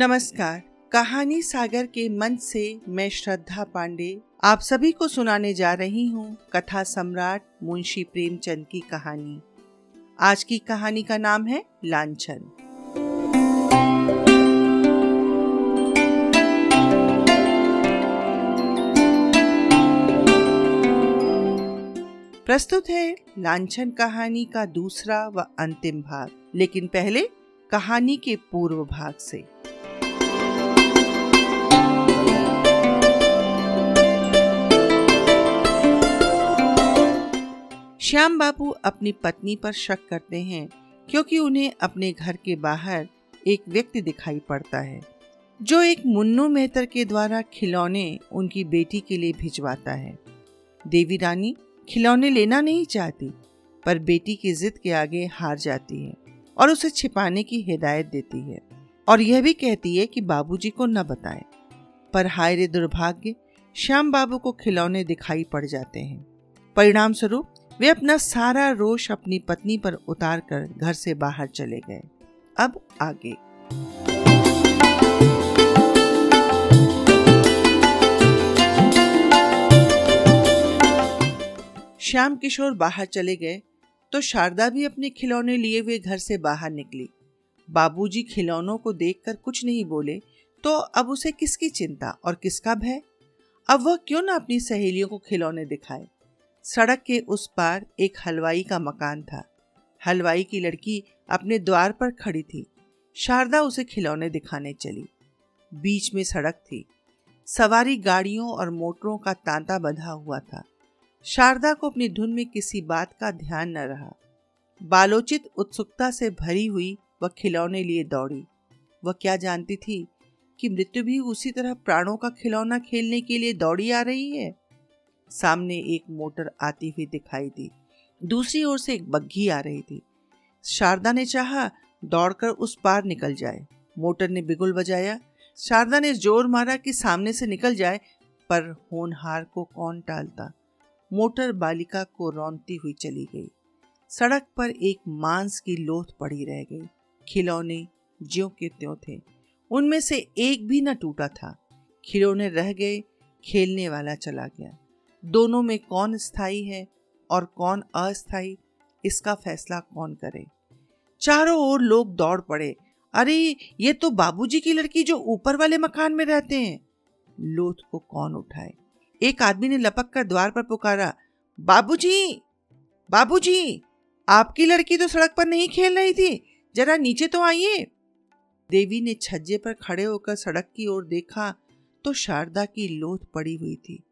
नमस्कार। कहानी सागर के मंच से मैं श्रद्धा पांडे आप सभी को सुनाने जा रही हूँ कथा सम्राट मुंशी प्रेमचंद की कहानी। आज की कहानी का नाम है लांछन। प्रस्तुत है लांछन कहानी का दूसरा व अंतिम भाग, लेकिन पहले कहानी के पूर्व भाग से। श्याम बाबू अपनी पत्नी पर शक करते हैं, क्योंकि उन्हें अपने घर के बाहर एक व्यक्ति दिखाई पड़ता है, जो एक मुन्नू मेहतर के द्वारा खिलौने उनकी बेटी के लिए भिजवाता है। देवी रानी खिलौने लेना नहीं चाहती, पर बेटी की जिद के आगे हार जाती है और उसे छिपाने की हिदायत देती है और यह भी कहती है कि बाबूजी को न बताए। पर हाय रे दुर्भाग्य, श्याम बाबू को खिलौने दिखाई पड़ जाते हैं। परिणाम स्वरूप वे अपना सारा रोष अपनी पत्नी पर उतार कर घर से बाहर चले गए। अब आगे। श्याम किशोर बाहर चले गए तो शारदा भी अपने खिलौने लिए हुए घर से बाहर निकली। बाबूजी खिलौनों को देखकर कुछ नहीं बोले तो अब उसे किसकी चिंता और किसका भय? अब वह क्यों ना अपनी सहेलियों को खिलौने दिखाए? सड़क के उस पार एक हलवाई का मकान था। हलवाई की लड़की अपने द्वार पर खड़ी थी। शारदा उसे खिलौने दिखाने चली। बीच में सड़क थी। सवारी गाड़ियों और मोटरों का तांता बंधा हुआ था। शारदा को अपनी धुन में किसी बात का ध्यान न रहा। बालोचित उत्सुकता से भरी हुई वह खिलौने लिए दौड़ी। वह क्या जानती थी कि मृत्यु भी उसी तरह प्राणों का खिलौना खेलने के लिए दौड़ी आ रही है? सामने एक मोटर आती हुई दिखाई दी। दूसरी ओर से एक बग्घी आ रही थी। शारदा ने चाहा, दौड़कर उस पार निकल जाए। मोटर ने बिगुल बजाया। शारदा ने ज़ोर मारा कि सामने से निकल जाए, पर होनहार को कौन टालता? मोटर बालिका को रौनती हुई चली गई। सड़क पर एक मांस की लोथ पड़ी रह गई। खिलौने ज्यो के त्यों थे। उनमें से एक भी न टूटा था। खिलौने रह गए, खेलने वाला चला गया। दोनों में कौन स्थायी है और कौन अस्थायी इसका फैसला कौन करे? चारों ओर लोग दौड़ पड़े। अरे ये तो बाबूजी की लड़की जो ऊपर वाले मकान में रहते हैं। लोथ को कौन उठाए? एक आदमी ने लपक कर द्वार पर पुकारा बाबूजी, बाबूजी, आपकी लड़की तो सड़क पर नहीं खेल रही थी जरा नीचे तो आइए। देवी ने छज्जे पर खड़े होकर सड़क की ओर देखा तो शारदा की लोथ पड़ी हुई थी।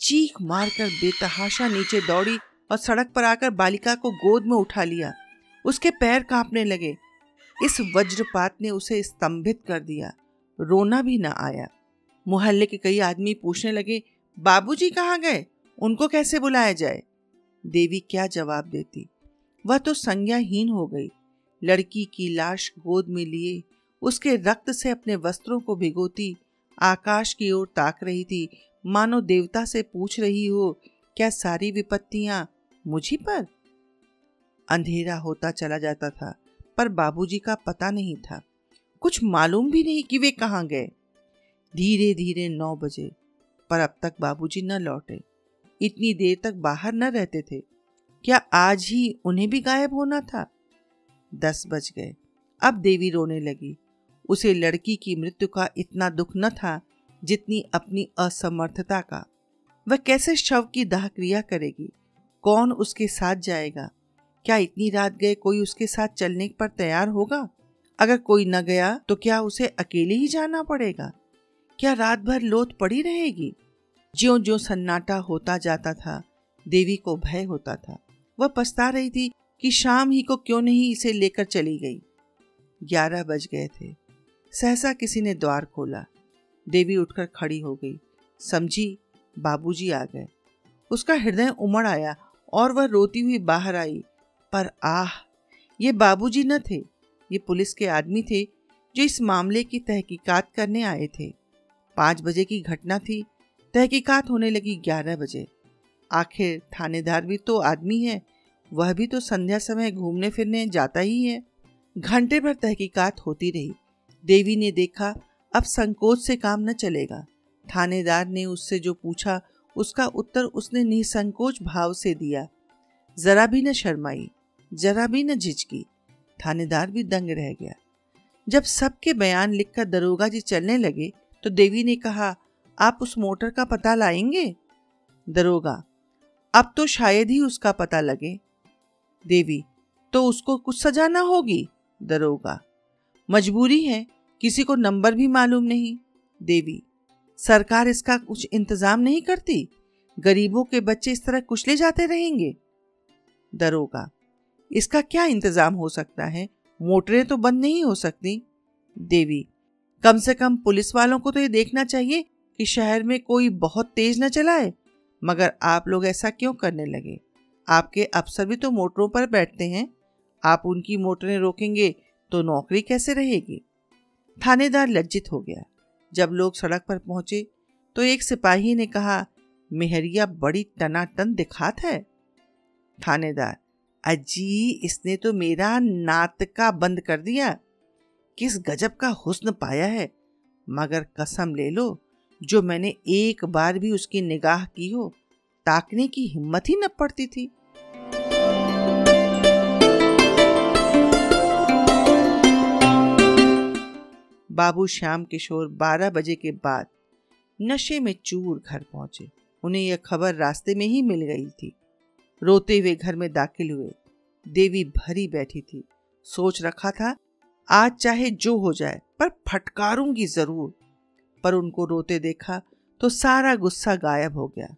चीख मारकर बेतहाशा नीचे दौड़ी और सड़क पर आकर बालिका को गोद में उठा लिया। उसके पैर कांपने लगे। इस वज्रपात ने उसे स्तंभित कर दिया। रोना भी न आया। मोहल्ले के कई आदमी पूछने लगे, बाबूजी कहाँ गए? उनको कैसे बुलाया जाए? देवी क्या जवाब देती? वह तो संज्ञाहीन हो गई। लड़की की लाश गोद में लिए, उसके रक्त से अपने वस्त्रों को भिगोती, आकाश की ओर ताक रही थी। मानो देवता से पूछ रही हो, क्या सारी विपत्तियाँ मुझी पर? अंधेरा होता चला जाता था, पर बाबूजी का पता नहीं था। कुछ मालूम भी नहीं कि वे कहाँ गए। धीरे धीरे नौ बजे, पर अब तक बाबूजी न लौटे। इतनी देर तक बाहर न रहते थे। क्या आज ही उन्हें भी गायब होना था? दस बज गए। अब देवी रोने लगी। उसे लड़की की मृत्यु का इतना दुख न था जितनी अपनी असमर्थता का। वह कैसे शव की दाह क्रिया करेगी? कौन उसके साथ जाएगा? क्या इतनी रात गए कोई उसके साथ चलने पर तैयार होगा? अगर कोई न गया तो क्या उसे अकेले ही जाना पड़ेगा? क्या रात भर लोथ पड़ी रहेगी? ज्यो ज्यो सन्नाटा होता जाता था, देवी को भय होता था। वह पछता रही थी कि शाम ही को क्यों नहीं इसे लेकर चली गई। ग्यारह बज गए थे। सहसा किसी ने द्वार खोला। देवी उठकर खड़ी हो गई। समझी, बाबूजी आ गए। उसका हृदय उमड़ आया और वह रोती हुई बाहर आई। पर आह, ये बाबूजी न थे। ये पुलिस के आदमी थे जो इस मामले की तहकीकात करने आए थे। पाँच बजे की घटना थी। तहकीकात होने लगी ग्यारह बजे। आखिर थानेदार भी तो आदमी है। वह भी तो संध्या समय घूमने फिरने जाता ही है। घंटे भर तहकीकात होती रही। देवी ने देखा अब संकोच से काम न चलेगा। थानेदार ने उससे जो पूछा, उसका उत्तर उसने निसंकोच भाव से दिया। जरा भी न शर्माई, जरा भी न झिझकी, थानेदार भी दंग रह गया। जब सबके बयान लिखकर दरोगा जी चलने लगे तो देवी ने कहा, आप उस मोटर का पता लाएँगे? दरोगा, अब तो शायद ही उसका पता लगे। देवी तो उसको कुछ सजाना होगी? दरोगा, मजबूरी है किसी को नंबर भी मालूम नहीं। देवी, सरकार इसका कुछ इंतज़ाम नहीं करती? गरीबों के बच्चे इस तरह कुचले जाते रहेंगे? दरोगा, इसका क्या इंतज़ाम हो सकता है? मोटरें तो बंद नहीं हो सकती। देवी, कम से कम पुलिस वालों को तो ये देखना चाहिए कि शहर में कोई बहुत तेज न चलाए। मगर आप लोग ऐसा क्यों करने लगे? आपके अफसर भी तो मोटरों पर बैठते हैं। आप उनकी मोटरें रोकेंगे तो नौकरी कैसे रहेगी? थानेदार लज्जित हो गया। जब लोग सड़क पर पहुँचे तो एक सिपाही ने कहा, मेहरिया, बड़ी टनाटन दिखात है। थानेदार, अजी, इसने तो मेरा नातका बंद कर दिया। किस गजब का हुस्न पाया है। मगर कसम ले लो, जो मैंने एक बार भी उसकी निगाह की हो, ताकने की हिम्मत ही न पड़ती थी। बाबू श्याम किशोर बारह बजे के बाद नशे में चूर घर पहुँचे। उन्हें यह खबर रास्ते में ही मिल गई थी। रोते हुए घर में दाखिल हुए, देवी भरी बैठी थी। सोच रखा था, आज चाहे जो हो जाए, पर फटकारूँगी ज़रूर। पर उनको रोते देखा तो सारा गुस्सा गायब हो गया।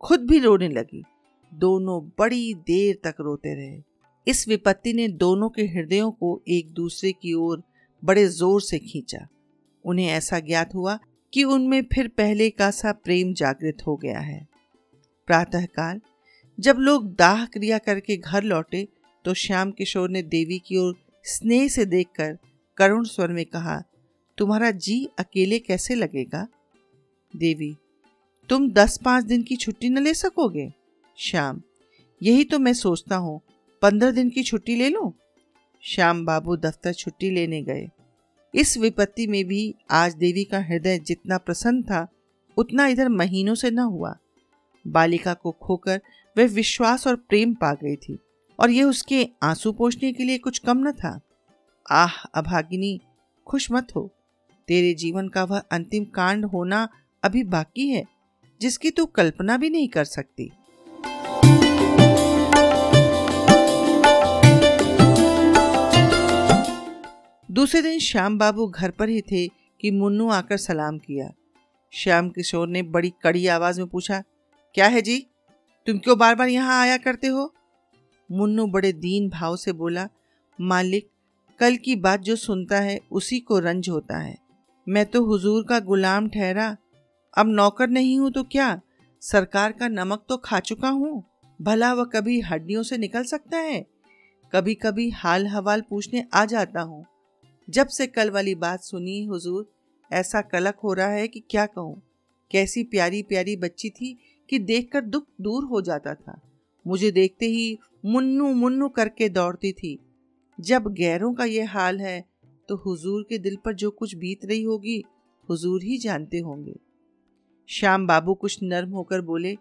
खुद भी रोने लगी। दोनों बड़ी देर तक रोते रहे। इस विपत्ति ने दोनों के हृदयों को एक दूसरे की ओर बड़े ज़ोर से खींचा। उन्हें ऐसा ज्ञात हुआ कि उनमें फिर पहले का सा प्रेम जागृत हो गया है। प्रातःकाल, जब लोग दाह क्रिया करके घर लौटे तो श्याम किशोर ने देवी की ओर स्नेह से देखकर करुण स्वर में कहा, तुम्हारा जी अकेले कैसे लगेगा? देवी, तुम दस पाँच दिन की छुट्टी न ले सकोगे? श्याम, यही तो मैं सोचता हूँ। पंद्रह दिन की छुट्टी ले लूँ? श्याम बाबू दफ्तर छुट्टी लेने गए। इस विपत्ति में भी आज देवी का हृदय जितना प्रसन्न था, उतना इधर महीनों से न हुआ। बालिका को खोकर वह विश्वास और प्रेम पा गई थी, और यह उसके आँसू पोषने के लिए कुछ कम न था। आह, अभागिनी, खुश मत हो। तेरे जीवन का वह अंतिम कांड होना अभी बाकी है, जिसकी तू कल्पना भी नहीं कर सकती। दूसरे दिन श्याम बाबू घर पर ही थे कि मुन्नू आकर सलाम किया। श्याम किशोर ने बड़ी कड़ी आवाज़ में पूछा, क्या है जी? तुम क्यों बार बार यहाँ आया करते हो? मुन्नू बड़े दीन भाव से बोला, मालिक, कल की बात जो सुनता है उसी को रंज होता है। मैं तो हुजूर का गुलाम ठहरा, अब नौकर नहीं हूँ तो क्या? सरकार का नमक तो खा चुका हूँ। भला वह कभी हड्डियों से निकल सकता है? कभी कभी हाल हवाल पूछने आ जाता हूँ। जब से कल वाली बात सुनी हुजूर, ऐसा कलक हो रहा है कि क्या कहूँ? कैसी प्यारी प्यारी बच्ची थी कि देखकर दुख दूर हो जाता था। मुझे देखते ही मुन्नू मुन्नू करके दौड़ती थी। जब गैरों का ये हाल है तो हुजूर के दिल पर जो कुछ बीत रही होगी, हुजूर ही जानते होंगे। श्याम बाबू कुछ नर्म होकर बोले,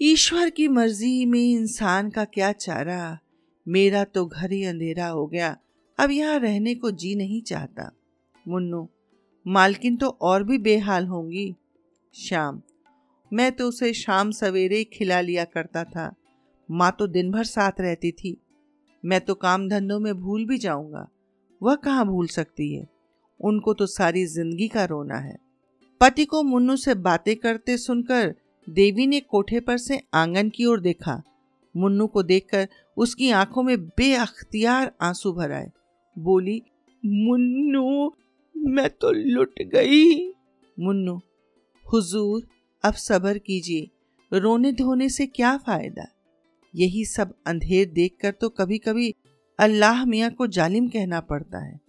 ईश्वर की मर्ज़ी में इंसान का क्या चारा? मेरा तो घर ही अंधेरा हो गया। अब यहाँ रहने को जी नहीं चाहता। मुन्नू, मालकिन तो और भी बेहाल होंगी। श्याम, मैं तो उसे शाम सवेरे खिला लिया करता था। माँ तो दिन भर साथ रहती थी। मैं तो काम धंधों में भूल भी जाऊँगा। वह कहाँ भूल सकती है? उनको तो सारी ज़िंदगी का रोना है। पति को मुन्नू से बातें करते सुनकर देवी ने कोठे पर से आँगन की ओर देखा। मुन्नू को देखकर उसकी आँखों में बेअख्तियार आँसू भर आए। बोली, मुन्नू, मैं तो लुट गई। मुन्नू, हुजूर, अब सबर कीजिए। रोने धोने से क्या फ़ायदा? यही सब अंधेर देखकर तो कभी कभी अल्लाह मियाँ को जालिम कहना पड़ता है।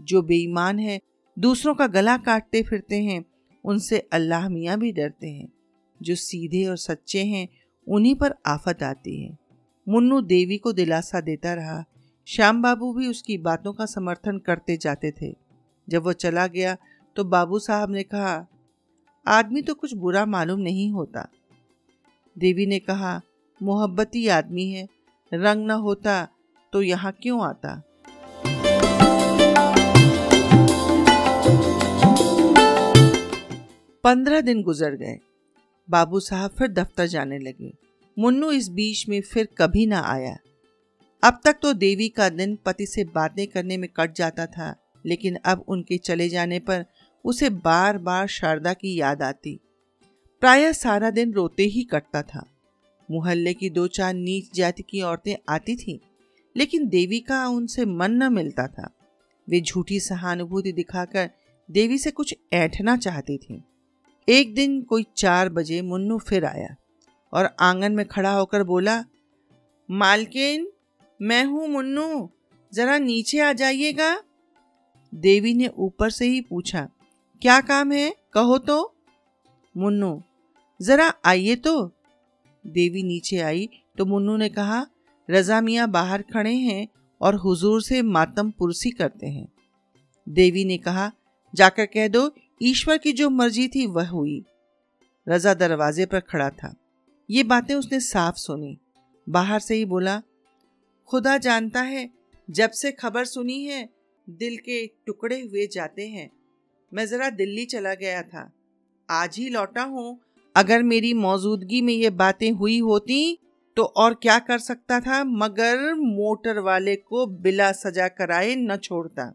जो बेईमान है, दूसरों का गला काटते फिरते हैं, उनसे अल्लाह मियाँ भी डरते हैं। जो सीधे और सच्चे हैं, उन्हीं पर आफत आती है। मुन्नू देवी को दिलासा देता रहा श्याम बाबू भी उसकी बातों का समर्थन करते जाते थे। जब वो चला गया तो बाबू साहब ने कहा, आदमी तो कुछ बुरा मालूम नहीं होता। देवी ने कहा, मोहब्बती आदमी है, रंग न होता तो यहाँ क्यों आता? पंद्रह दिन गुजर गए। बाबू साहब फिर दफ्तर जाने लगे। मुन्नू इस बीच में फिर कभी ना आया। अब तक तो देवी का दिन पति से बातें करने में कट जाता था लेकिन अब उनके चले जाने पर उसे बार बार शारदा की याद आती। प्रायः सारा दिन रोते ही कटता था। मोहल्ले की दो चार नीच जाति की औरतें आती थीं, लेकिन देवी का उनसे मन न मिलता था। वे झूठी सहानुभूति दिखाकर देवी से कुछ ऐठना चाहती थीं। एक दिन कोई चार बजे मुन्नू फिर आया और आँगन में खड़ा होकर बोला मालकिन मैं हूँ मुन्नू, जरा नीचे आ जाइएगा। देवी ने ऊपर से ही पूछा, क्या काम है? कहो तो। मुन्नू, जरा आइए तो। देवी नीचे आई तो मुन्नू ने कहा, रजा मियाँ बाहर खड़े हैं और हुजूर से मातम पुरसी करते हैं। देवी ने कहा, जाकर कह दो, ईश्वर की जो मर्ज़ी थी वह हुई। रजा दरवाजे पर खड़ा था। ये बातें उसने साफ़ सुनी। बाहर से ही बोला खुदा जानता है, जब से खबर सुनी है, दिल के टुकड़े हुए जाते हैं। मैं जरा दिल्ली चला गया था। आज ही लौटा हूँ। अगर मेरी मौजूदगी में ये बातें हुई होती तो और क्या कर सकता था, मगर मोटर वाले को बिला सजा कराए न छोड़ता।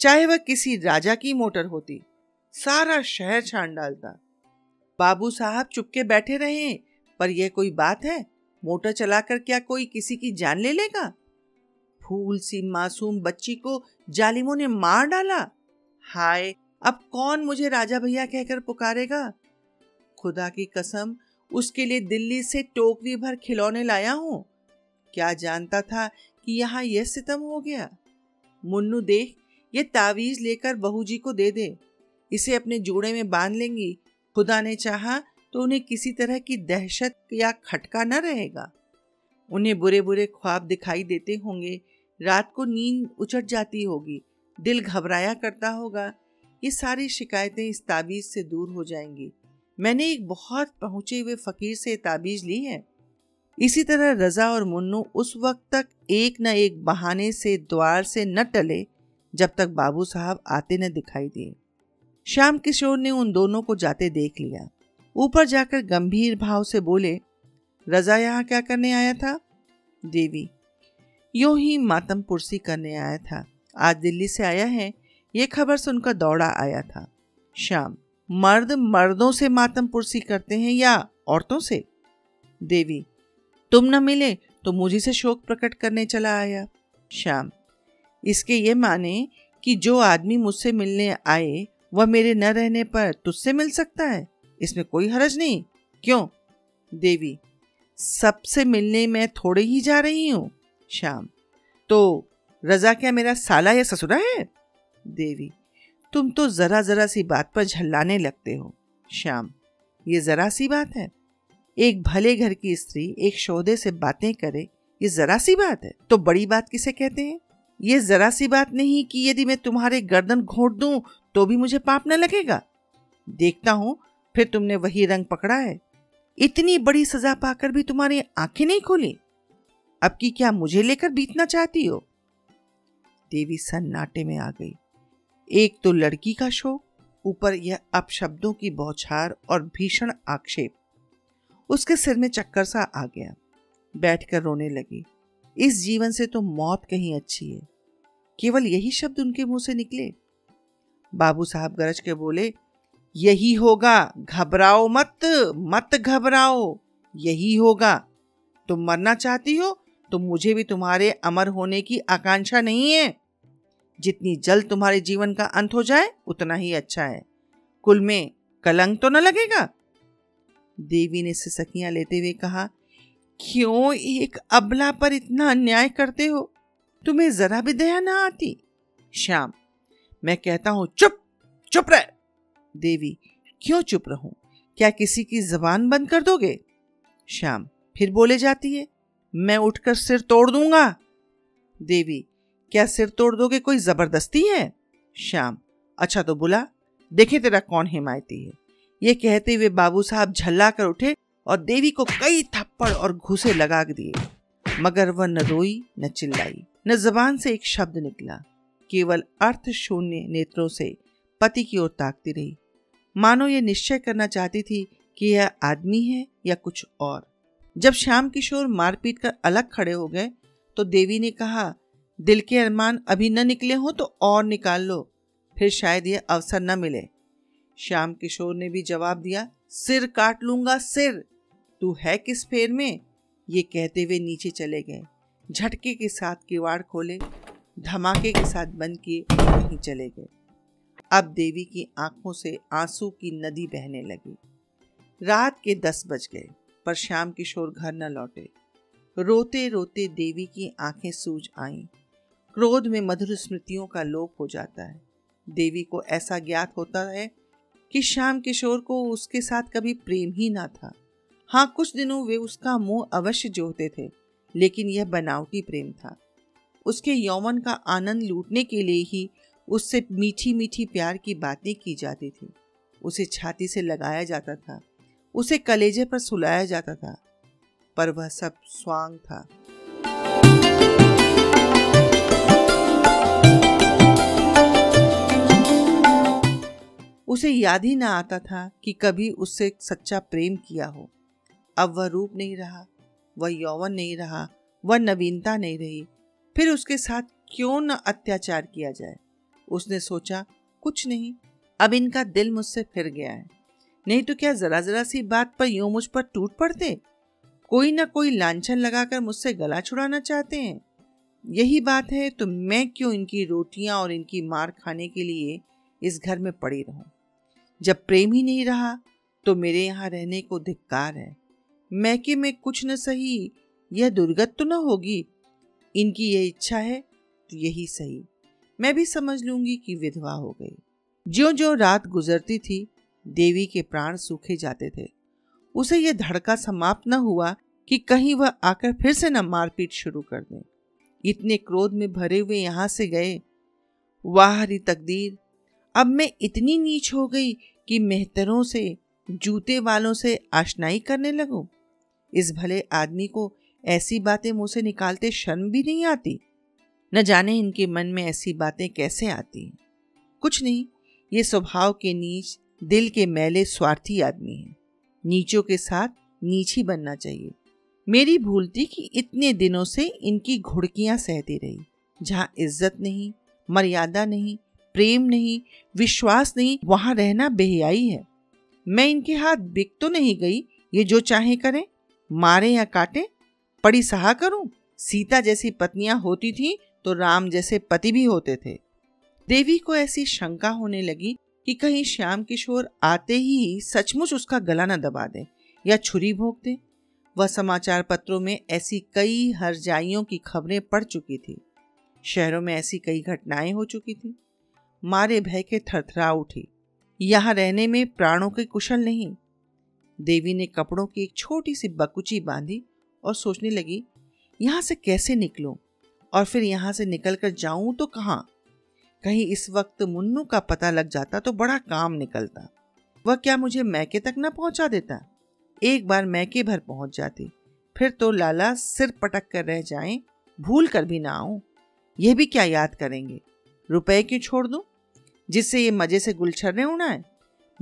चाहे वह किसी राजा की मोटर होती, सारा शहर छान डालता। बाबू साहब चुपके बैठे रहे, पर यह कोई बात है? मोटर चलाकर क्या कोई किसी की जान ले लेगा? फूल सी मासूम बच्ची को जालिमों ने मार डाला। हाय, अब कौन मुझे राजा भैया कहकर पुकारेगा? खुदा की कसम, उसके लिए दिल्ली से टोकरी भर खिलौने लाया हूँ। क्या जानता था कि यहाँ यह सितम हो गया? मुन्नू देख, ये तावीज लेकर बहू जी को दे दे। इसे अपने जोड़े में बाँध लेंगी। खुदा ने चाहा तो उन्हें किसी तरह की दहशत या खटका न रहेगा। उन्हें बुरे बुरे ख्वाब दिखाई देते होंगे। रात को नींद उचट जाती होगी। दिल घबराया करता होगा। ये सारी शिकायतें इस ताबीज से दूर हो जाएँगी। मैंने एक बहुत पहुँचे हुए फकीर से ताबीज ली है। इसी तरह रजा और मुन्नू उस वक्त तक एक न एक बहाने से द्वार से न टले, जब तक बाबू साहब आते न दिखाई दिए। श्याम किशोर ने उन दोनों को जाते देख लिया। ऊपर जाकर गंभीर भाव से बोले, रजा यहाँ क्या करने आया था? देवी, यूँ ही मातम पुरसी करने आया था। आज दिल्ली से आया है, ये खबर सुनकर दौड़ा आया था। श्याम, मर्द मर्दों से मातम पुरसी करते हैं या औरतों से? देवी, तुम न मिले तो मुझे से शोक प्रकट करने चला आया। श्याम, इसके ये माने कि जो आदमी मुझसे मिलने आए, वह मेरे न रहने पर तुझसे मिल सकता है? इसमें कोई हरज नहीं। क्यों? देवी, सबसे मिलने में थोड़े ही जा रही हूँ। श्याम तो रजा क्या मेरा साला या ससुरा है? देवी, तुम तो जरा जरा सी बात पर झल्लाने लगते हो। श्याम, ये जरा सी बात है। एक भले घर की स्त्री एक शोधे से बातें करे, ये जरा सी बात है। तो बड़ी बात किसे कहते हैं? ये जरा सी बात नहीं कि यदि मैं तुम्हारे गर्दन घोट दूँ तो भी मुझे पाप न लगेगा। देखता हूँ फिर तुमने वही रंग पकड़ा है? इतनी बड़ी सजा पाकर भी तुम्हारी आँखें नहीं खोली? अब की क्या मुझे लेकर बीतना चाहती हो? देवी सन्नाटे में आ गई। एक तो लड़की का शोक, ऊपर यह अपशब्दों की बौछार और भीषण आक्षेप। उसके सिर में चक्कर सा आ गया। बैठकर रोने लगी। इस जीवन से तो मौत कहीं अच्छी है। केवल यही शब्द उनके मुँह से निकले। बाबू साहब गरज के बोले यही होगा, घबराओ मत मत घबराओ। यही होगा। तुम मरना चाहती हो तो मुझे भी तुम्हारे अमर होने की आकांक्षा नहीं है। जितनी जल्द तुम्हारे जीवन का अंत हो जाए, उतना ही अच्छा है। कुल में कलंक तो न लगेगा। देवी ने सिसकियाँ लेते हुए कहा, क्यों एक अबला पर इतना अन्याय करते हो? तुम्हें जरा भी दया ना आती? श्याम, मैं कहता हूँ, चुप चुप रह। देवी, क्यों चुप रहूँ? क्या किसी की जबान बंद कर दोगे? श्याम फिर बोले जाती है, मैं उठकर सिर तोड़ दूँगा। देवी, क्या सिर तोड़ दोगे कोई ज़बरदस्ती है? श्याम अच्छा तो बुला, देखे तेरा कौन हिमायती है। ये कहते हुए बाबू साहब झल्ला कर उठे और देवी को कई थप्पड़ और घुसे लगा दिए। मगर वह न रोई, न चिल्लाई, न जबान से एक शब्द निकला। केवल अर्थ शून्य नेत्रों से पति की ओर ताकती रही। मानो ये निश्चय करना चाहती थी कि यह आदमी है या कुछ और। जब श्याम किशोर मारपीट कर अलग खड़े हो गए तो देवी ने कहा, दिल के अरमान अभी न निकले हो तो और निकाल लो, फिर शायद यह अवसर न मिले। श्याम किशोर ने भी जवाब दिया, सिर काट लूँगा, सिर! तू है किस फेर में? ये कहते हुए नीचे चले गए। झटके के साथ किवाड़ खोले, धमाके के साथ बंद किए, वहीं चले गए। अब देवी की आँखों से आँसू की नदी बहने लगी। रात के दस बज गए, पर श्याम किशोर घर न लौटे। रोते रोते देवी की आँखें सूज आईं। क्रोध में मधुर स्मृतियों का लोप हो जाता है। देवी को ऐसा ज्ञात होता है कि श्याम किशोर को उसके साथ कभी प्रेम ही ना था। हाँ कुछ दिनों वे उसका मुँह अवश्य जोहते थे, लेकिन यह बनावटी प्रेम था। उसके यौवन का आनंद लूटने के लिए ही उससे मीठी मीठी प्यार की बातें की जाती थी। उसे छाती से लगाया जाता था। उसे कलेजे पर सुलाया जाता था। पर वह सब स्वांग था। उसे याद ही ना आता था कि कभी उससे सच्चा प्रेम किया हो। अब वह रूप नहीं रहा, वह यौवन नहीं रहा, वह नवीनता नहीं रही। फिर उसके साथ क्यों न अत्याचार किया जाए? उसने सोचा, कुछ नहीं, अब इनका दिल मुझसे फिर गया है। नहीं तो क्या जरा जरा सी बात पर यूँ मुझ पर टूट पड़ते? कोई ना कोई लांछन लगाकर मुझसे गला छुड़ाना चाहते हैं। यही बात है तो मैं क्यों इनकी रोटियाँ और इनकी मार खाने के लिए इस घर में पड़ी रहूँ? जब प्रेम ही नहीं रहा तो मेरे यहाँ रहने को धिक्कार है। मैके में कुछ न सही, यह दुर्गत तो न होगी। इनकी यह इच्छा है तो यही सही। मैं भी समझ लूँगी कि विधवा हो गई। ज्यो ज्यो रात गुजरती थी, देवी के प्राण सूखे जाते थे। उसे यह धड़का समाप्त न हुआ कि कहीं वह आकर फिर से न मारपीट शुरू कर दे। इतने क्रोध में भरे हुए यहाँ से गए। वाह हरी तकदीर! अब मैं इतनी नीच हो गई कि मेहतरों से, जूते वालों से आशनाई करने लगूं। इस भले आदमी को ऐसी बातें मुँह से निकालते शर्म भी नहीं आती। न जाने इनके मन में ऐसी बातें कैसे आती। हैं कुछ नहीं, ये स्वभाव के नीच, दिल के मैले स्वार्थी आदमी हैं। नीचों के साथ नीच ही बनना चाहिए। मेरी भूल थी कि इतने दिनों से इनकी घुड़कियाँ सहती रही। जहाँ इज़्ज़त नहीं, मर्यादा नहीं, प्रेम नहीं, विश्वास नहीं, वहाँ रहना बेहयाई है। मैं इनके हाथ बिक तो नहीं गई, ये जो चाहे करें, मारे या काटे, पड़ी सहा करूँ? सीता जैसी पत्नियाँ होती थी तो राम जैसे पति भी होते थे। देवी को ऐसी शंका होने लगी कि कहीं श्याम किशोर आते ही सचमुच उसका गला न दबा दे या छुरी भोग दे। वह समाचार पत्रों में ऐसी कई हरजाइयों की खबरें पड़ चुकी थी। शहरों में ऐसी कई घटनाएँ हो चुकी थी। मारे भय के थरथरा उठी। यहाँ रहने में प्राणों के कुशल नहीं। देवी ने कपड़ों की एक छोटी सी बकुची बांधी और सोचने लगी, यहाँ से कैसे निकलूं? और फिर यहाँ से निकलकर जाऊँ तो कहाँ? कहीं इस वक्त मुन्नू का पता लग जाता तो बड़ा काम निकलता। वह क्या मुझे मैके तक न पहुँचा देता? एक बार मैके भर पहुँच जाती। फिर तो लाला सिर पटक कर रह जाएँ, भूल कर भी ना आऊँ। यह भी क्या याद करेंगे? रुपए क्यों छोड़ दूँ? जिससे ये मज़े से गुलछर्रे उड़ाए?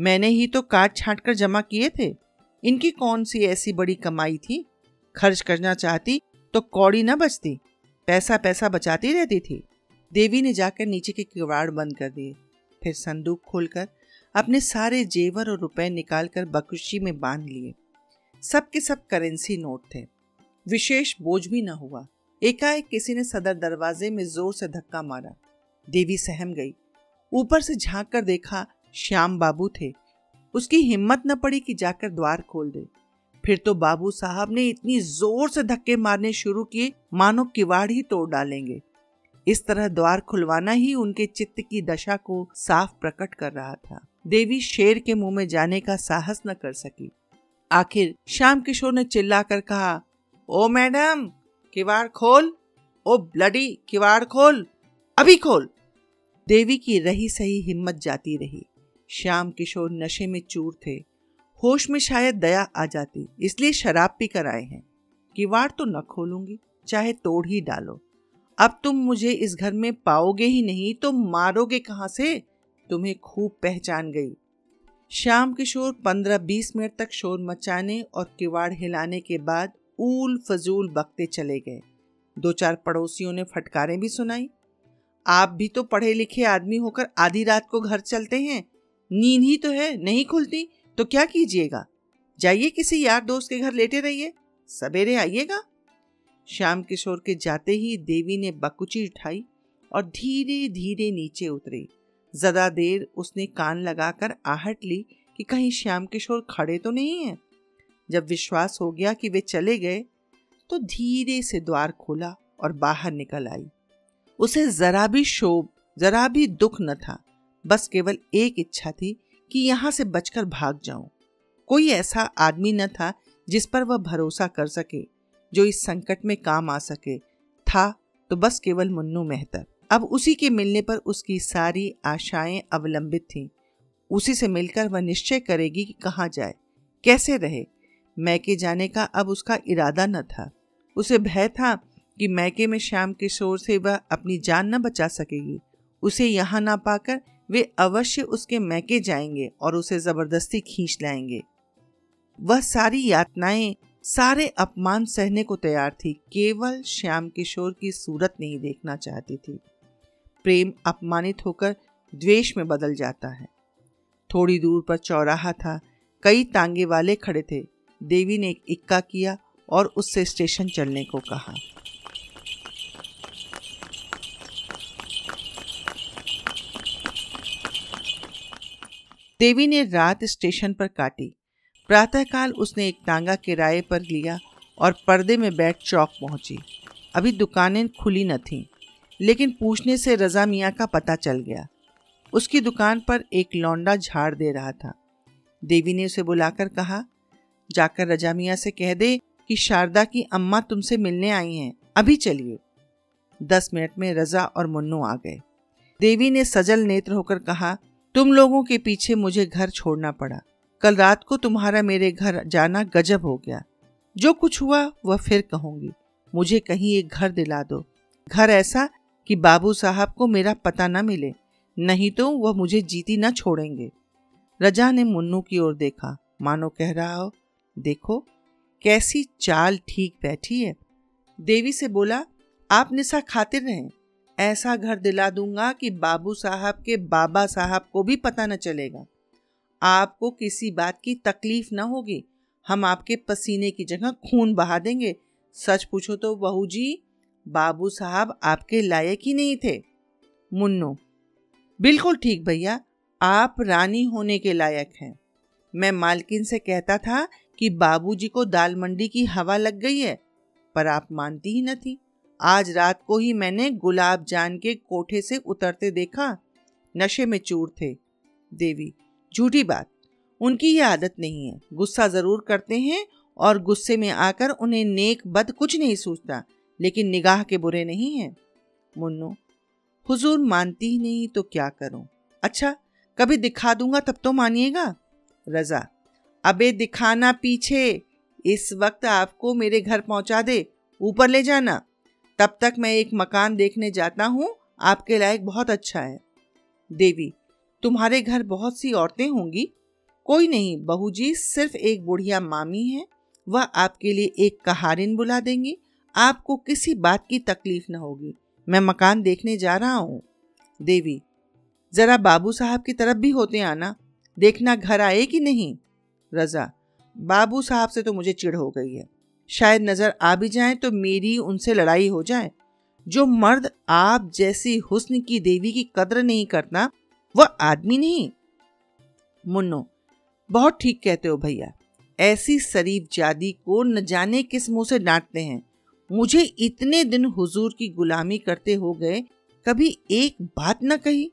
मैंने ही तो काट छाट कर जमा किए थे। इनकी कौन सी ऐसी बड़ी कमाई थी? खर्च करना चाहती तो कौड़ी न बचती। पैसा पैसा बचाती रहती थी। देवी ने जाकर नीचे के किवाड़ बंद कर दिए। फिर संदूक खोलकर अपने सारे जेवर और रुपए निकालकर बकुशी में बाँध लिए। सब के सब करेंसी नोट थे। विशेष बोझ भी न हुआ। एकाएक किसी ने सदर दरवाजे में ज़ोर से धक्का मारा। देवी सहम गई। ऊपर से झाँक कर देखा, श्याम बाबू थे। उसकी हिम्मत न पड़ी कि जाकर द्वार खोल दे। फिर तो बाबू साहब ने इतनी ज़ोर से धक्के मारने शुरू किए, मानो किवाड़ ही तोड़ डालेंगे। इस तरह द्वार खुलवाना ही उनके चित्त की दशा को साफ़ प्रकट कर रहा था। देवी शेर के मुँह में जाने का साहस न कर सकी। आखिर श्याम किशोर ने चिल्लाकर कहा, ओ मैडम, किवाड़ खोल! ओ ब्लडी, किवाड़ खोल! अभी खोल! देवी की रही सही हिम्मत जाती रही। श्याम किशोर नशे में चूर थे। होश में शायद दया आ जाती। इसलिए शराब पी कर आए हैं। किवाड़ तो न खोलूँगी, चाहे तोड़ ही डालो। अब तुम मुझे इस घर में पाओगे ही नहीं तो मारोगे कहाँ से? तुम्हें खूब पहचान गई। श्याम किशोर पंद्रह बीस मिनट तक शोर मचाने और किवाड़ हिलाने के बाद ऊल फजूल बकते चले गए। दो चार पड़ोसियों ने फटकारें भी सुनाई। आप भी तो पढ़े लिखे आदमी होकर आधी रात को घर चलते हैं। नींद ही तो है, नहीं खुलती। तो क्या कीजिएगा? जाइए किसी यार दोस्त के घर लेटे रहिए। सवेरे आइएगा। श्याम किशोर के जाते ही देवी ने बकुची उठाई और धीरे धीरे नीचे उतरी। ज़्यादा देर उसने कान लगाकर आहट ली कि कहीं श्याम किशोर खड़े तो नहीं है। जब विश्वास हो गया कि वे चले गए तो धीरे से द्वार खोला और बाहर निकल आई। उसे जरा भी शोभ, जरा भी दुख न था। बस केवल एक इच्छा थी कि यहाँ से बचकर भाग जाऊँ। कोई ऐसा आदमी न था जिस पर वह भरोसा कर सके, जो इस संकट में काम आ सके। था तो बस केवल मुन्नू मेहतर। अब उसी के मिलने पर उसकी सारी आशाएँ अवलंबित थीं। उसी से मिलकर वह निश्चय करेगी कि कहाँ जाए, कैसे रहे। मैके जाने का अब उसका इरादा न था। उसे भय था कि मैके में श्याम किशोर से वह अपनी जान न बचा सकेगी। उसे यहाँ ना पाकर वे अवश्य उसके मैके जाएँगे और उसे ज़बरदस्ती खींच लाएँगे। वह सारी यातनाएँ, सारे अपमान सहने को तैयार थी, केवल श्याम किशोर की सूरत नहीं देखना चाहती थी। प्रेम अपमानित होकर द्वेष में बदल जाता है। थोड़ी दूर पर चौराहा था, कई तांगे वाले खड़े थे। देवी ने एक इक्का किया और उससे स्टेशन चलने को कहा। देवी ने रात स्टेशन पर काटी। प्रातःकाल उसने एक तांगा किराए पर लिया और पर्दे में बैठ चौक पहुँची। अभी दुकानें खुली न थीं, लेकिन पूछने से रजा मियाँ का पता चल गया। उसकी दुकान पर एक लौंडा झाड़ दे रहा था। देवी ने उसे बुलाकर कहा, जाकर रजा मियाँ से कह दे कि शारदा की अम्मा तुमसे मिलने आई हैं। अभी चलिए। दस मिनट में रजा और मुन्नू आ गए। देवी ने सजल नेत्र होकर कहा तुम लोगों के पीछे मुझे घर छोड़ना पड़ा। कल रात को तुम्हारा मेरे घर जाना गजब हो गया। जो कुछ हुआ, वह फिर कहूँगी। मुझे कहीं एक घर दिला दो। घर ऐसा कि बाबू साहब को मेरा पता न मिले। नहीं तो वह मुझे जीती न छोड़ेंगे। रजा ने मुन्नू की ओर देखा। मानो कह रहा हो, देखो, कैसी चाल ठीक बैठी है। देवी से बोला, आप निशा खातिर रहें। ऐसा घर दिला दूँगा कि बाबू साहब के बाबा साहब को भी पता न चलेगा। आपको किसी बात की तकलीफ़ न होगी। हम आपके पसीने की जगह खून बहा देंगे। सच पूछो तो बहू जी, बाबू साहब आपके लायक ही नहीं थे। मुन्नो, बिल्कुल ठीक भैया, आप रानी होने के लायक हैं। मैं मालकिन से कहता था कि बाबूजी को दाल मंडी की हवा लग गई है, पर आप मानती ही न थी। आज रात को ही मैंने गुलाब जान के कोठे से उतरते देखा, नशे में चूर थे। देवी, झूठी बात, उनकी ये आदत नहीं है। गुस्सा ज़रूर करते हैं और गुस्से में आकर उन्हें नेक बद कुछ नहीं सोचता लेकिन निगाह के बुरे नहीं हैं। मुन्नो, हुजूर मानती ही नहीं तो क्या करूँ? अच्छा कभी दिखा दूँगा तब तो मानिएगा। रजा, अबे दिखाना पीछे, इस वक्त आपको मेरे घर पहुँचा दे, ऊपर ले जाना। तब तक मैं एक मकान देखने जाता हूँ, आपके लायक बहुत अच्छा है। देवी, तुम्हारे घर बहुत सी औरतें होंगी? कोई नहीं बहू जी सिर्फ़ एक बुढ़िया मामी है, वह आपके लिए एक कहारिन बुला देंगी। आपको किसी बात की तकलीफ़ न होगी। मैं मकान देखने जा रहा हूँ। देवी, जरा बाबू साहब की तरफ़ भी होते आना। देखना घर आए कि नहीं? रजा, बाबू साहब से तो मुझे चिढ़ हो गई है। शायद नज़र आ भी जाए तो मेरी उनसे लड़ाई हो जाए। जो मर्द आप जैसी हुस्न की देवी की कद्र नहीं करता, वह आदमी नहीं। मुन्नो, बहुत ठीक कहते हो भैया। ऐसी शरीफ जादी को न जाने किस मुँह से डांटते हैं। मुझे इतने दिन हुजूर की गुलामी करते हो गए, कभी एक बात न कही।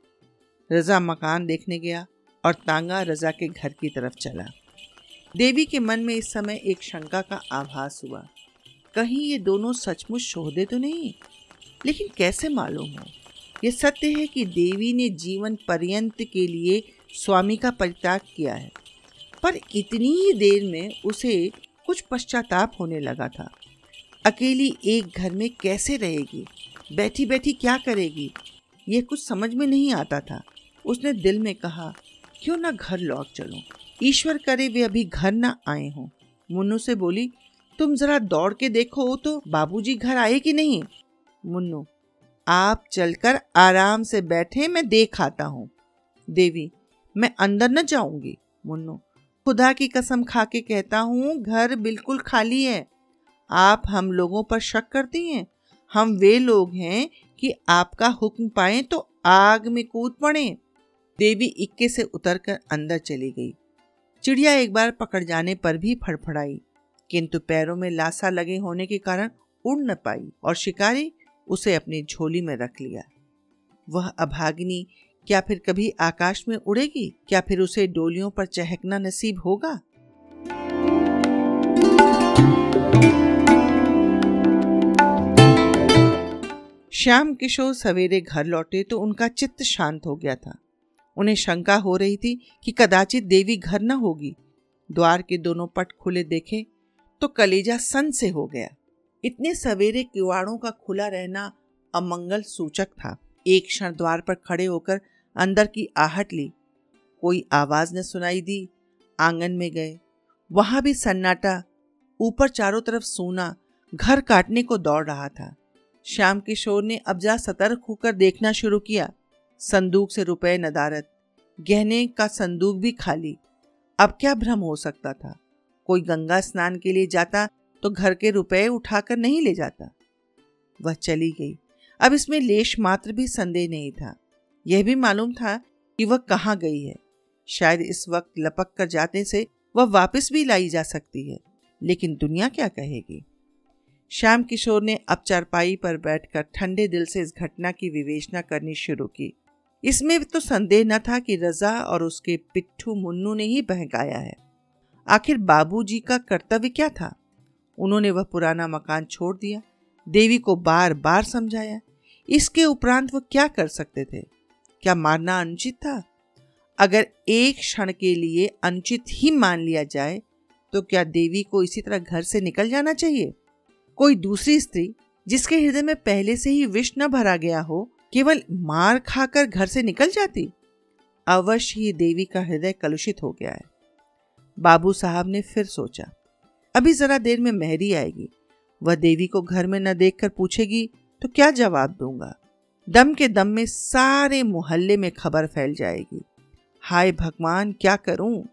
रजा मकान देखने गया और तांगा रजा के घर की तरफ़ चला। देवी के मन में इस समय एक शंका का आभास हुआ। कहीं ये दोनों सचमुच शोहदे तो नहीं? लेकिन कैसे मालूम हो? यह सत्य है कि देवी ने जीवन पर्यंत के लिए स्वामी का परित्याग किया है। पर इतनी ही देर में उसे कुछ पश्चाताप होने लगा था। अकेली एक घर में कैसे रहेगी? बैठी बैठी क्या करेगी? यह कुछ समझ में नहीं आता था। उसने दिल में कहा, क्यों ना घर लौट चलो? ईश्वर करे वे अभी घर ना आए हों। मुन्नू से बोली, तुम जरा दौड़ के देखो तो बाबूजी घर आए कि नहीं? मुन्नू, आप चलकर आराम से बैठे, मैं देख आता हूँ। देवी, मैं अंदर न जाऊँगी। मुन्नू, खुदा की कसम खा के कहता हूँ, घर बिल्कुल खाली है। आप हम लोगों पर शक करती हैं। हम वे लोग हैं कि आपका हुक्म पाए तो आग में कूद पड़े। देवी इक्के से उतरकर अंदर चली गई। चिड़िया एक बार पकड़ जाने पर भी फड़फड़ाई, किंतु पैरों में लाशा लगे होने के कारण उड़ न पाई और शिकारी उसे अपनी झोली में रख लिया। वह अभागिनी, क्या फिर कभी आकाश में उड़ेगी? क्या फिर उसे डोलियों पर चहकना नसीब होगा? श्याम किशोर सवेरे घर लौटे तो उनका चित्त शांत हो गया था। उन्हें शंका हो रही थी कि कदाचित देवी घर न होगी। द्वार के दोनों पट खुले देखे तो कलेजा सन से हो गया। इतने सवेरे किवाड़ों का खुला रहना अमंगल सूचक था। एक क्षण द्वार पर खड़े होकर अंदर की आहट ली। कोई आवाज़ न सुनाई दी। आँगन में गए। वहाँ भी सन्नाटा ऊपर चारों तरफ़ सोना घर काटने को दौड़ रहा था। श्याम किशोर ने अब जा सतर्क होकर देखना शुरू किया। संदूक से रुपए नदारत गहने का संदूक भी खाली। अब क्या भ्रम हो सकता था? कोई गंगा स्नान के लिए जाता तो घर के रुपए उठाकर नहीं ले जाता। वह चली गई। अब इसमें लेश मात्र भी संदेह नहीं था। यह भी मालूम था कि वह कहाँ गई है। शायद इस वक्त लपक कर जाने से वह वापस भी लाई जा सकती है। लेकिन दुनिया क्या कहेगी? श्याम किशोर ने अब चारपाई पर बैठकर ठंडे दिल से इस घटना की विवेचना करनी शुरू की। इसमें तो संदेह न था कि रजा और उसके पिट्ठू मुन्नू ने ही बहकाया है। आखिर बाबूजी का कर्तव्य क्या था? उन्होंने वह पुराना मकान छोड़ दिया, देवी को बार बार समझाया। इसके उपरांत वह क्या कर सकते थे? क्या मारना अनुचित था? अगर एक क्षण के लिए अनुचित ही मान लिया जाए तो क्या देवी को इसी तरह घर से निकल जाना चाहिए? कोई दूसरी स्त्री, जिसके हृदय में पहले से ही विष न भरा गया हो केवल मार खाकर घर से निकल जाती? अवश्य ही देवी का हृदय कलुषित हो गया है। बाबू साहब ने फिर सोचा, अभी जरा देर में मेहरी आएगी। वह देवी को घर में न देखकर पूछेगी तो क्या जवाब दूँगा? दम के दम में सारे मोहल्ले में खबर फैल जाएगी। हाय भगवान, क्या करूँ?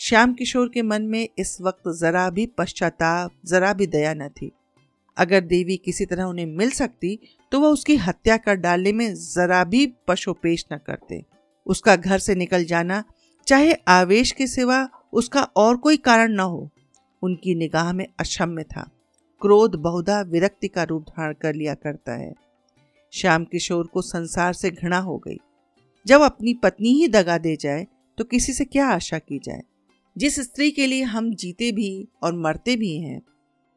श्याम किशोर के मन में इस वक्त जरा भी पश्चाताप, जरा भी दया न थी। अगर देवी किसी तरह उन्हें मिल सकती तो वह उसकी हत्या कर डालने में जरा भी पशोपेश न करते। उसका घर से निकल जाना, चाहे आवेश के सिवा उसका और कोई कारण न हो, उनकी निगाह में अक्षम्य था। क्रोध बहुधा विरक्ति का रूप धारण कर लिया करता है। श्याम किशोर को संसार से घृणा हो गई। जब अपनी पत्नी ही दगा दे जाए तो किसी से क्या आशा की जाए? जिस स्त्री के लिए हम जीते भी और मरते भी हैं,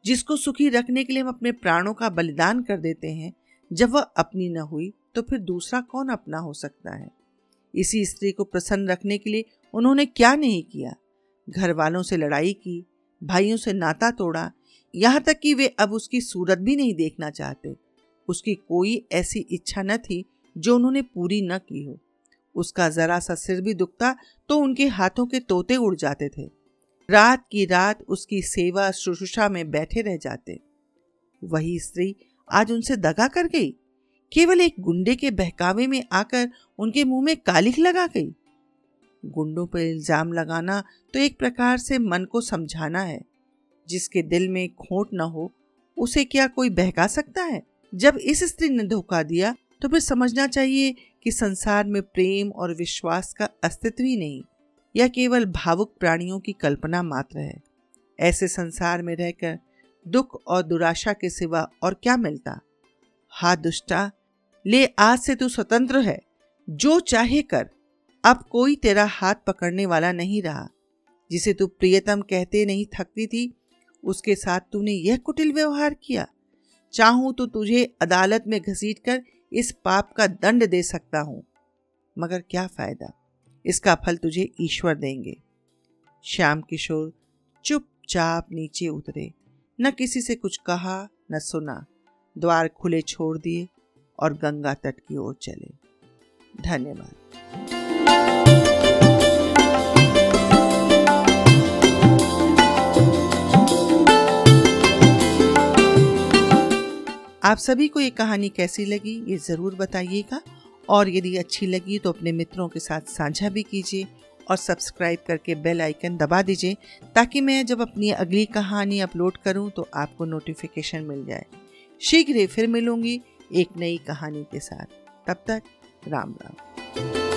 जिसको सुखी रखने के लिए हम अपने प्राणों का बलिदान कर देते हैं जब वह अपनी न हुई तो फिर दूसरा कौन अपना हो सकता है? इसी स्त्री को प्रसन्न रखने के लिए उन्होंने क्या नहीं किया? घर वालों से लड़ाई की, भाइयों से नाता तोड़ा, यहाँ तक कि वे अब उसकी सूरत भी नहीं देखना चाहते। उसकी कोई ऐसी इच्छा न थी जो उन्होंने पूरी न की हो। उसका जरा सा सिर भी दुखता तो उनके हाथों के तोते उड़ जाते थे। रात की रात उसकी सेवा शुश्रूषा में बैठे रह जाते। वही स्त्री आज उनसे दगा कर गई। केवल एक गुंडे के बहकावे में आकर उनके मुँह में कालिख लगा गई। गुंडों पर इल्ज़ाम लगाना तो एक प्रकार से मन को समझाना है। जिसके दिल में खोट न हो, उसे क्या कोई बहका सकता है? जब इस स्त्री ने धोखा दिया तो फिर समझना चाहिए कि संसार में प्रेम और विश्वास का अस्तित्व ही नहीं यह केवल भावुक प्राणियों की कल्पना मात्र है। ऐसे संसार में रहकर दुख और दुराशा के सिवा और क्या मिलता? हा दुष्टा, ले आज से तू स्वतंत्र है। जो चाहे कर। अब कोई तेरा हाथ पकड़ने वाला नहीं रहा। जिसे तू प्रियतम कहते नहीं थकती थी, उसके साथ तूने यह कुटिल व्यवहार किया। चाहूँ तो तुझे अदालत में घसीट कर इस पाप का दंड दे सकता हूँ। मगर क्या फ़ायदा? इसका फल तुझे ईश्वर देंगे। श्याम किशोर चुपचाप नीचे उतरे। न किसी से कुछ कहा, न सुना। द्वार खुले छोड़ दिए और गंगा तट की ओर चले। धन्यवाद। आप सभी को ये कहानी कैसी लगी, ये ज़रूर बताइएगा। और यदि अच्छी लगी तो अपने मित्रों के साथ साझा भी कीजिए। और सब्सक्राइब करके बेल आइकन दबा दीजिए ताकि मैं जब अपनी अगली कहानी अपलोड करूँ तो आपको नोटिफिकेशन मिल जाए। शीघ्र फिर मिलूँगी एक नई कहानी के साथ। तब तक राम राम।